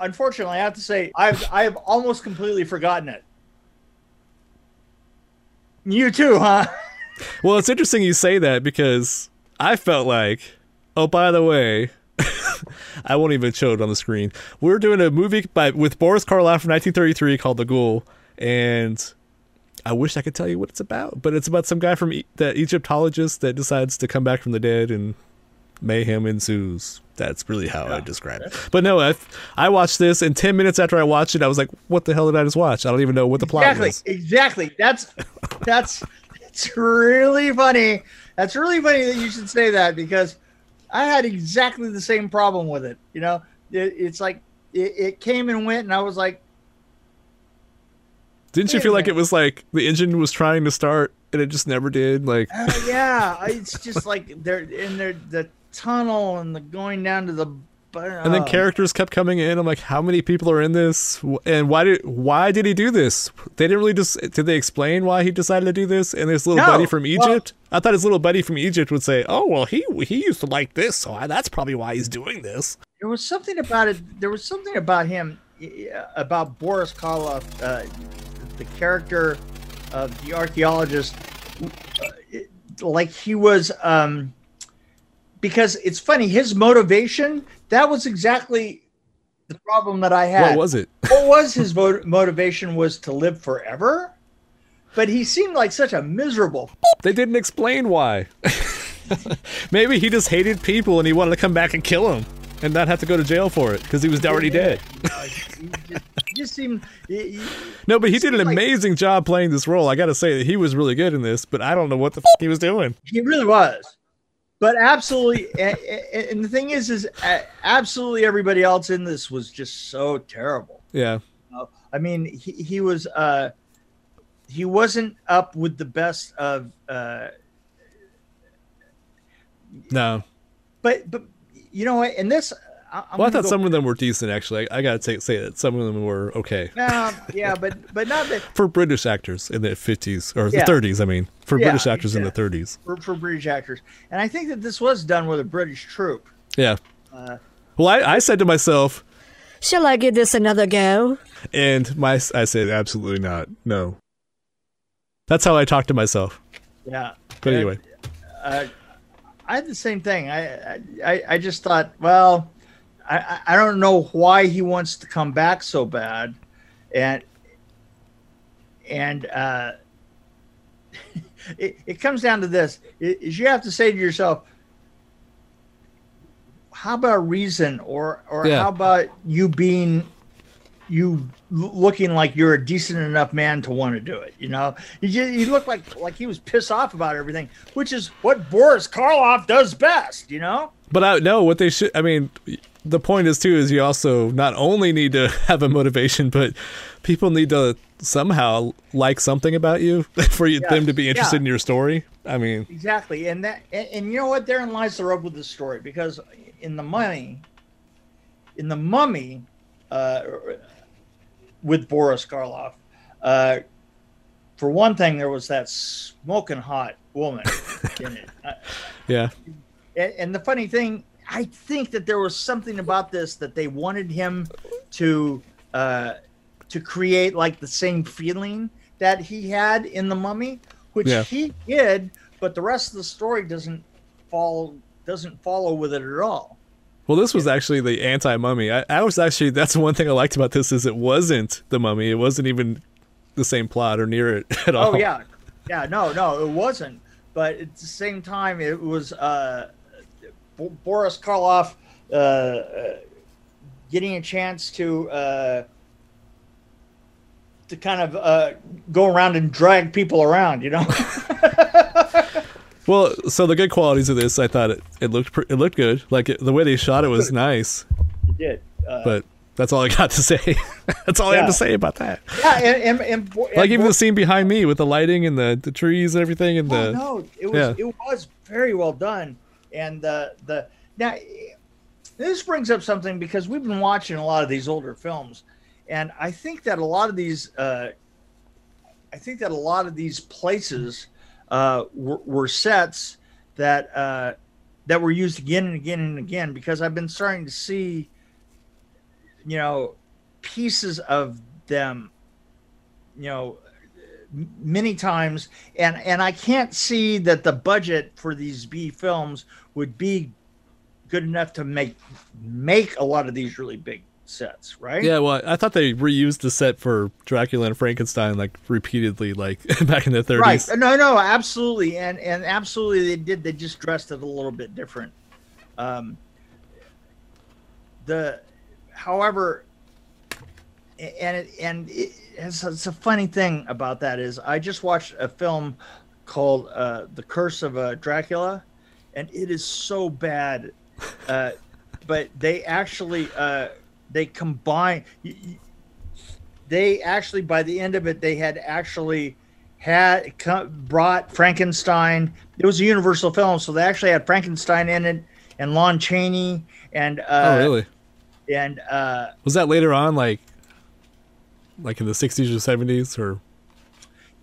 Unfortunately, I have to say I've I have almost completely forgotten it. You too, huh? Well, it's interesting you say that because I felt like, oh, by the way, I won't even show it on the screen. We're doing a movie by with Boris Karloff from 1933 called The Ghoul, and I wish I could tell you what it's about, but it's about some guy from e- the Egyptologist that decides to come back from the dead and mayhem ensues. That's really how I describe it. But no, I, I watched this, and 10 minutes after I watched it, I was like, what the hell did I just watch? I don't even know what the plot exactly, was. exactly. That's that's it's really funny. That's really funny that you should say that because I had exactly the same problem with it. You know, it, it's like it, it came and went, and I was like, Didn't you feel like it was like the engine was trying to start and it just never did? Like, uh, yeah, it's just like they're in their the tunnel and the going down to the. and then uh, characters kept coming in. I'm like, how many people are in this? And why did why did he do this? They didn't really just did they explain why he decided to do this? And his little No, buddy from well- Egypt, I thought his little buddy from Egypt would say, "Oh well, he he used to like this, so I, that's probably why he's doing this." there was something about it. There was something about him, uh, about Boris Karloff, uh, the character of the archaeologist, uh, it- like he was. Um, because it's funny, his motivation. That was exactly the problem that I had. What was it? what was his vo- motivation? Was to live forever. But he seemed like such a miserable. They didn't explain why. Maybe he just hated people and he wanted to come back and kill them and not have to go to jail for it because he was already dead. He just, he just seemed. he- No, but he did an Seemed like- amazing job playing this role. I got to say that he was really good in this, but I don't know what the f- he was doing. He really was. But absolutely, and the thing is, is absolutely everybody else in this was just so terrible. Yeah. I mean, he, he was uh, he wasn't up with the best of, uh, No. but but you know what? In this, I, I'm Well, I thought go- some of them were decent, actually. I, I got to say that some of them were okay. No, yeah, but but not that For British actors in the 50s, or Yeah. the 30s, I mean. For Yeah, British actors in the 30s. for, for British actors, and I think that this was done with a British troupe. Yeah. Uh, Well, I, I said to myself, Shall I give this another go? and my I said, absolutely not. No. That's how I talk to myself. Yeah. But anyway. uh, I had the same thing. I I, I just thought, well, I, I- don't know why he wants to come back so bad, and and uh, it, it comes down to this: is you have to say to yourself, how about reason, or or Yeah. how about you being you looking like you're a decent enough man to want to do it. You know, you just, you look like like he was pissed off about everything, which is what Boris Karloff does best. You know, But I know what they should. I mean, the point is too is you also not only need to have a motivation, but people need to somehow like something about you for you, Yes, them to be interested yeah. in your story. I mean, exactly, and that and, and you know what? Therein lies the rub with this story because in the money, in the mummy, uh, with Boris Karloff, uh, for one thing, there was that smoking hot woman in it. Uh, yeah, And, and the funny thing, I think that there was something about this that they wanted him to uh, to create like the same feeling that he had in the Mummy, which Yeah. he did, but the rest of the story doesn't follow doesn't follow with it at all. Well, this was actually the anti-mummy. I, I was actually that's one thing I liked about this is it wasn't the mummy. It wasn't even the same plot or near it at all. Oh yeah, yeah. No, no, it wasn't. But at the same time, it was uh, B- Boris Karloff uh, uh, getting a chance to uh, to kind of uh, go around and drag people around. You know. Well, so the good qualities of this, I thought it, it looked it looked good. Like it, the way they shot it was nice, He did. Uh, but that's all I got to say. that's all I have to say about that. yeah, and, and, and, Like and even the scene behind me with the lighting and the, the trees and everything and Oh, the no, it was yeah. it was very well done, and the the now this brings up something because we've been watching a lot of these older films, and I think that a lot of these uh, I think that a lot of these places uh, were, were sets that uh, that were used again and again and again because I've been starting to see you know, pieces of them, you know, many times, and and I can't see that the budget for these B films would be good enough to make make a lot of these really big sets, right? Yeah, well, I thought they reused the set for Dracula and Frankenstein like repeatedly, like back in the 30s. Right. No, no, absolutely, and and absolutely they did. They just dressed it a little bit different. Um, the, however, and it, and it, it's, it's a funny thing about that is I just watched a film called uh, The Curse of uh, Dracula, and it is so bad. Uh, but they actually uh, they combine. They actually by the end of it they had actually had brought Frankenstein. It was a Universal film, so they actually had Frankenstein in it and Lon Chaney and uh, oh, really? and uh, Was that later on, like, like in the 60s or 70s, or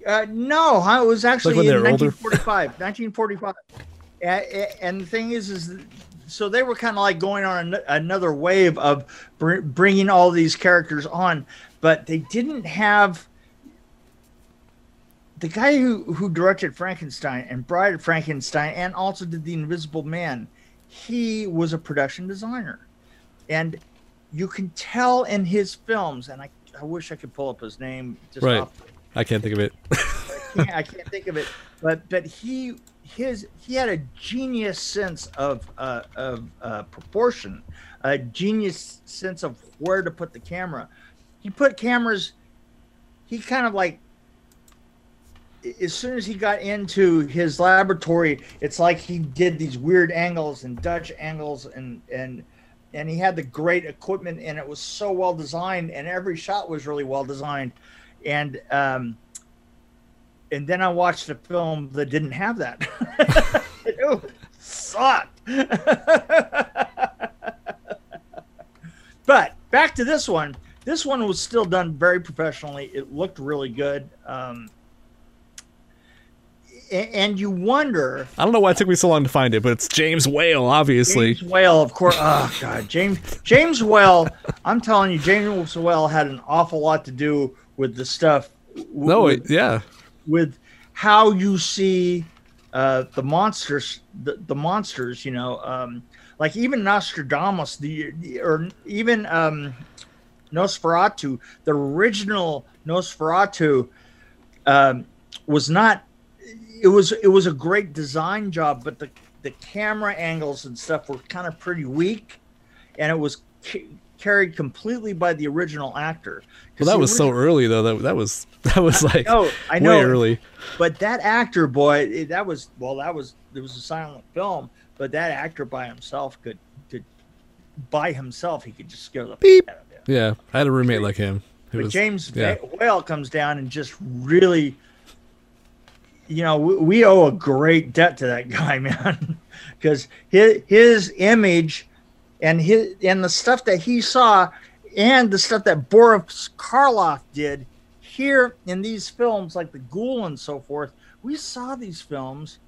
Uh, no, huh? it was actually when in they were older? 1945. 1945. And, and the thing is, is so they were kind of like going on an, another wave of br- bringing all these characters on, but they didn't have the guy who who directed Frankenstein and Bride of Frankenstein and also did the Invisible Man. He was a production designer, and you can tell in his films. And I, I wish I could pull up his name just Right. off I can't think of it. can't, I can't think of it, but but he his he had a genius sense of uh, of uh, proportion, a genius sense of where to put the camera. He put cameras. He kind of like as soon as he got into his laboratory, it's like he did these weird angles and Dutch angles and and and he had the great equipment and it was so well designed and every shot was really well designed and um and then I watched a film that didn't have that. it sucked. but back to this one. This one was still done very professionally. It looked really good. Um, and you wonder I don't know why it took me so long to find it, but it's James Whale, obviously. James Whale, of course. Oh God, James James Whale. I'm telling you, James Whale had an awful lot to do with the stuff. No, with, it, yeah. With how you see uh, the monsters, the, the monsters. You know, um, like even Nostradamus, the, or even um, Nosferatu, the original Nosferatu, um, was not. It was it was a great design job, but the the camera angles and stuff were kind of pretty weak, and it was ca- carried completely by the original actor. Well, that was so early though. That that was that was like know, I know. early. but that actor boy it- that was well that was it was a silent film but that actor by himself could could by himself he could just scare the Beep. out of you. Yeah, I had a roommate like him. It but was james yeah. whale comes down and just really you know we, we owe a great debt to that guy man because his his image and his and the stuff that he saw and the stuff that boris karloff did here in these films like the ghoul and so forth we saw these films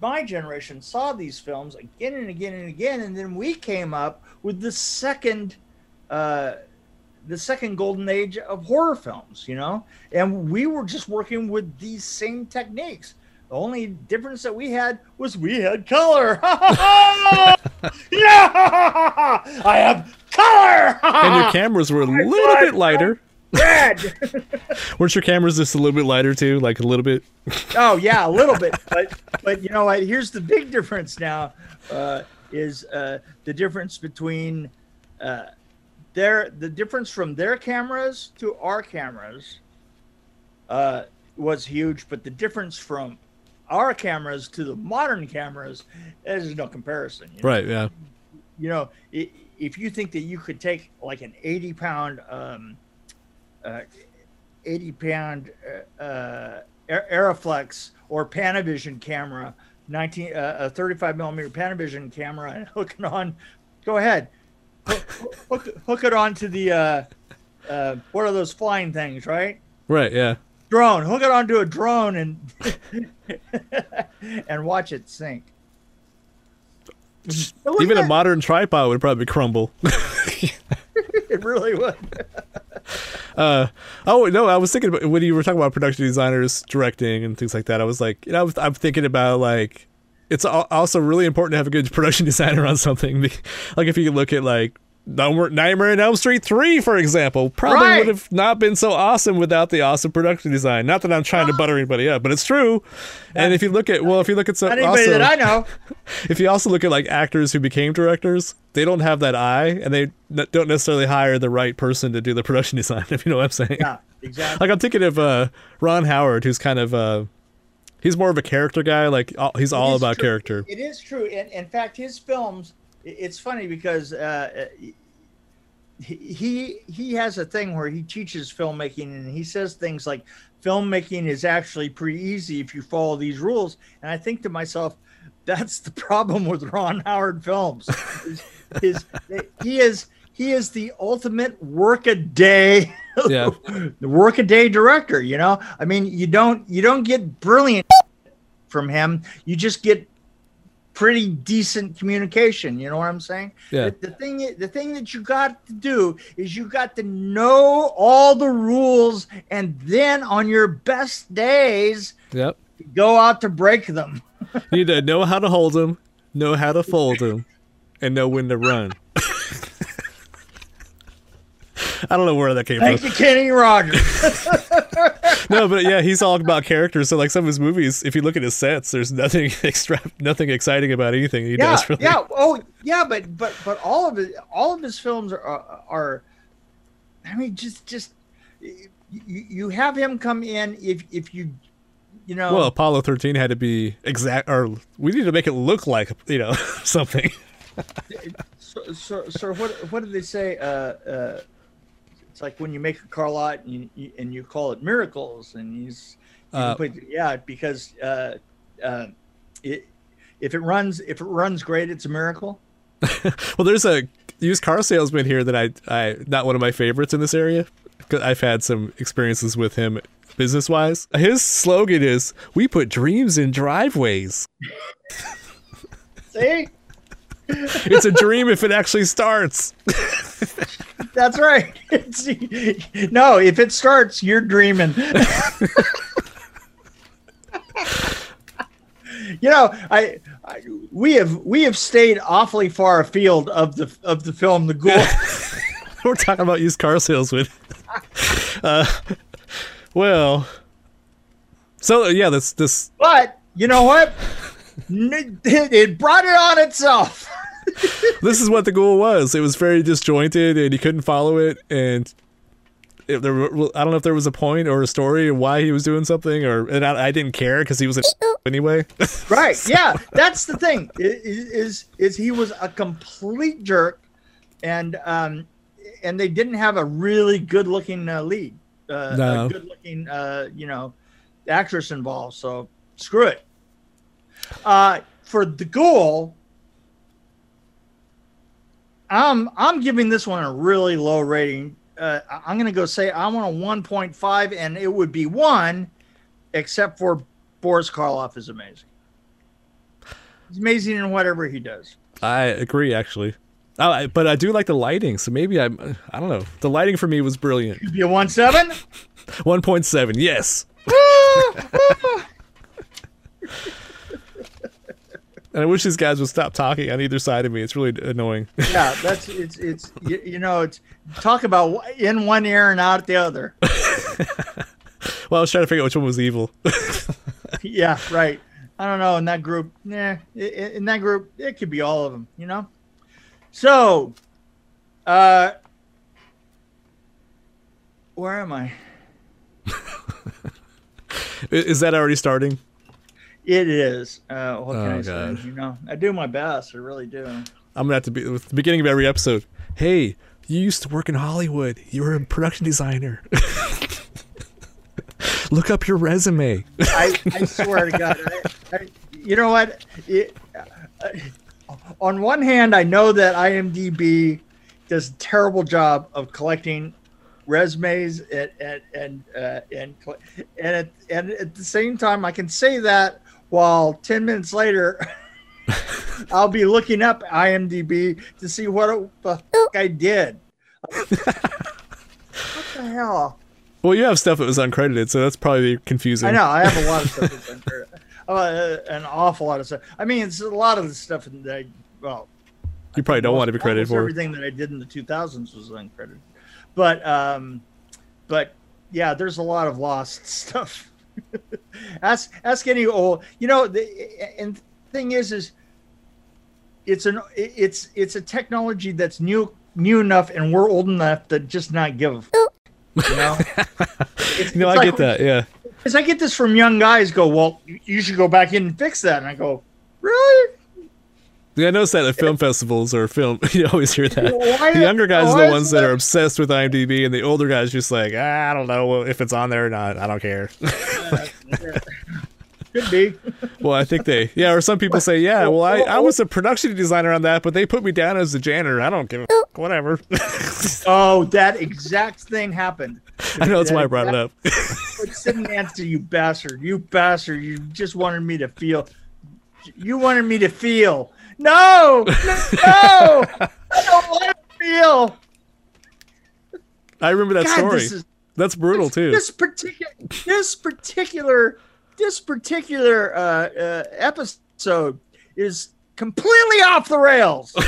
my generation saw these films again and again and again and then we came up with the second uh the second golden age of horror films you know? And we were just working with these same techniques. The only difference that we had was we had color. Yeah! I have color! And your cameras were a little bit lighter. Red Weren't your cameras just a little bit lighter too? Like a little bit. Oh yeah, a little bit, but but you know what? Here's the big difference now. Uh, is uh, the difference between uh, their the difference from their cameras to our cameras uh, was huge, but the difference from our cameras to the modern cameras, there's no comparison. you know? Right. Yeah. you know, if you think that you could take like an 80 pound, um, 80 pound uh, uh, Arriflex or Panavision camera, 19, uh, a 35 millimeter Panavision camera, and hook it on, go ahead, hook, hook, hook it onto the, uh, uh, what are those flying things, right? Right. Yeah. Drone, hook it onto a drone and and watch it sink. But look Even at a modern tripod would probably crumble. it it really would. Uh, oh no, I was thinking about when you were talking about production designers directing and things like that. I was like, you know, I was- I'm thinking about like it's also really important to have a good production designer on something. Like if you look at like Nightmare on Elm Street three, for example, probably Right. would have not been so awesome without the awesome production design. Not that I'm trying to butter anybody up, but it's true. And if you look at well, if you look at some anybody also, that I know. if you also look at like actors who became directors, they don't have that eye, and they n- don't necessarily hire the right person to do the production design. If you know what I'm saying. Yeah, exactly. Like I'm thinking of uh, Ron Howard, who's kind of uh, he's more of a character guy. Like all, he's all about true. character. It is true. In, in fact, his films. It's funny because uh, he he has a thing where he teaches filmmaking, and he says things like, "Filmmaking is actually pretty easy if you follow these rules." And I think to myself, that's the problem with Ron Howard films. Is, is he is he is the ultimate work a day Yeah. the work a day director you know i mean you don't you don't get brilliant from him you just get pretty decent communication you know what i'm saying Yeah. the, the thing the thing that you got to do is you got to know all the rules and then on your best days Yep. go out to break them You need to know how to hold him, know how to fold him, and know when to run. I don't know where that came thank from. you kenny rogers No, but yeah, he's all about characters. So like some of his movies, if you look at his sets, there's nothing extra, nothing exciting about anything he yeah, does. Really. yeah. Oh, yeah. But but but all of it, all of his films are uh, are. I mean, just just you, you have him come in if if you you know Well, Apollo 13 had to be exact, or we need to make it look like you know something. So, so, so what what did they say? Uh, uh, it's like when you make a car lot and you, and you call it miracles and he's you Uh, put, yeah because uh, uh, it if it runs if it runs great it's a miracle. Well, there's a used car salesman here that I, I not one of my favorites in this area. I've had some experiences with him business wise. His slogan is "We put dreams in driveways." See. It's a dream if it actually starts. That's right. It's, no, if it starts, you're dreaming. you know, I, I we have we have stayed awfully far afield of the of the film The Ghoul. We're talking about used car salesman. uh, well, so yeah, this this but you know what? N- It, it brought it on itself. this is what the Ghoul was. It was very disjointed, and he couldn't follow it. And if there, were, I don't know if there was a point or a story of why he was doing something, or and I, I didn't care because he was a anyway. Right? Yeah, that's the thing. i- i- Is is he was a complete jerk, and um, and they didn't have a really good looking uh, lead, uh, No. a good looking uh, you know, actress involved. So screw it. Uh, for the Ghoul, I'm I'm giving this one a really low rating. Uh, I'm gonna go say I want a 1.5, and it would be one, except for Boris Karloff is amazing. He's amazing in whatever he does. I agree, actually. I, but I do like the lighting, so maybe I'm. I don't know. The lighting for me was brilliant. Could be a one seven. One point seven, yes. And I wish these guys would stop talking on either side of me. It's really annoying. yeah, that's it's it's you, you know it's talk about in one ear and out the other. well, I was trying to figure out which one was evil. yeah, right. I don't know in that group. Nah, in that group it could be all of them. You know. So, uh, where am? I- Is that already starting? It is. Uh, what can Oh, I say? God. You know, I do my best. I really do. I'm gonna have to be with the beginning of every episode. Hey, you used to work in Hollywood. You were a production designer. Look up your resume. I, I swear to God. I, I, you know what? It, uh, on one hand, I know that IMDb does a terrible job of collecting resumes and and and uh, and and at, and at the same time, I can say that while ten minutes later. I'll be looking up IMDb to see what the fuck I did. what the hell? Well, you have stuff that was uncredited, so that's probably confusing. I know. I have a lot of stuff. That's uncredited. Uh, an awful lot of stuff. I mean, it's a lot of the stuff that I, well, You probably don't want to be credited for. everything that I did in the 2000s was uncredited. But, um, but yeah, there's a lot of lost stuff. ask ask any old. You know, the and thing is, is it's an it's it's a technology that's new new enough, and we're old enough to just not give. a f- oh. You know, It's- No, it's I like- get that. Yeah. because I get this from young guys. Go, well, you- you should go back in and fix that, and I go, really? I noticed that at film festivals or film, you always hear that. Why- the younger guys are the ones that that- are obsessed with IMDb, and the older guys just like, ah, I don't know if it's on there or not. I don't care. Could be. well, I think they, yeah, or some people say, yeah, well, I, I was a production designer on that, but they put me down as the janitor. I don't give a f- whatever. Oh, that exact thing happened. I know that's why I brought it up. Nancy, you bastard, you bastard, you just wanted me to feel. You wanted me to feel. No, no, I don't want to feel. I remember that God, story. this is That's brutal too. this particular, this particular, this particular uh, uh, episode is completely off the rails.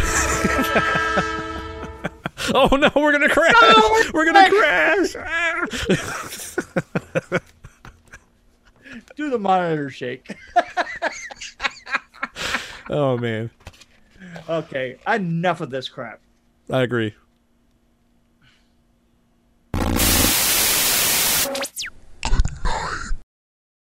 oh no, we're gonna crash. No, we're gonna Mike. crash. Do the monitor shake. oh man, Okay, enough of this crap. I agree.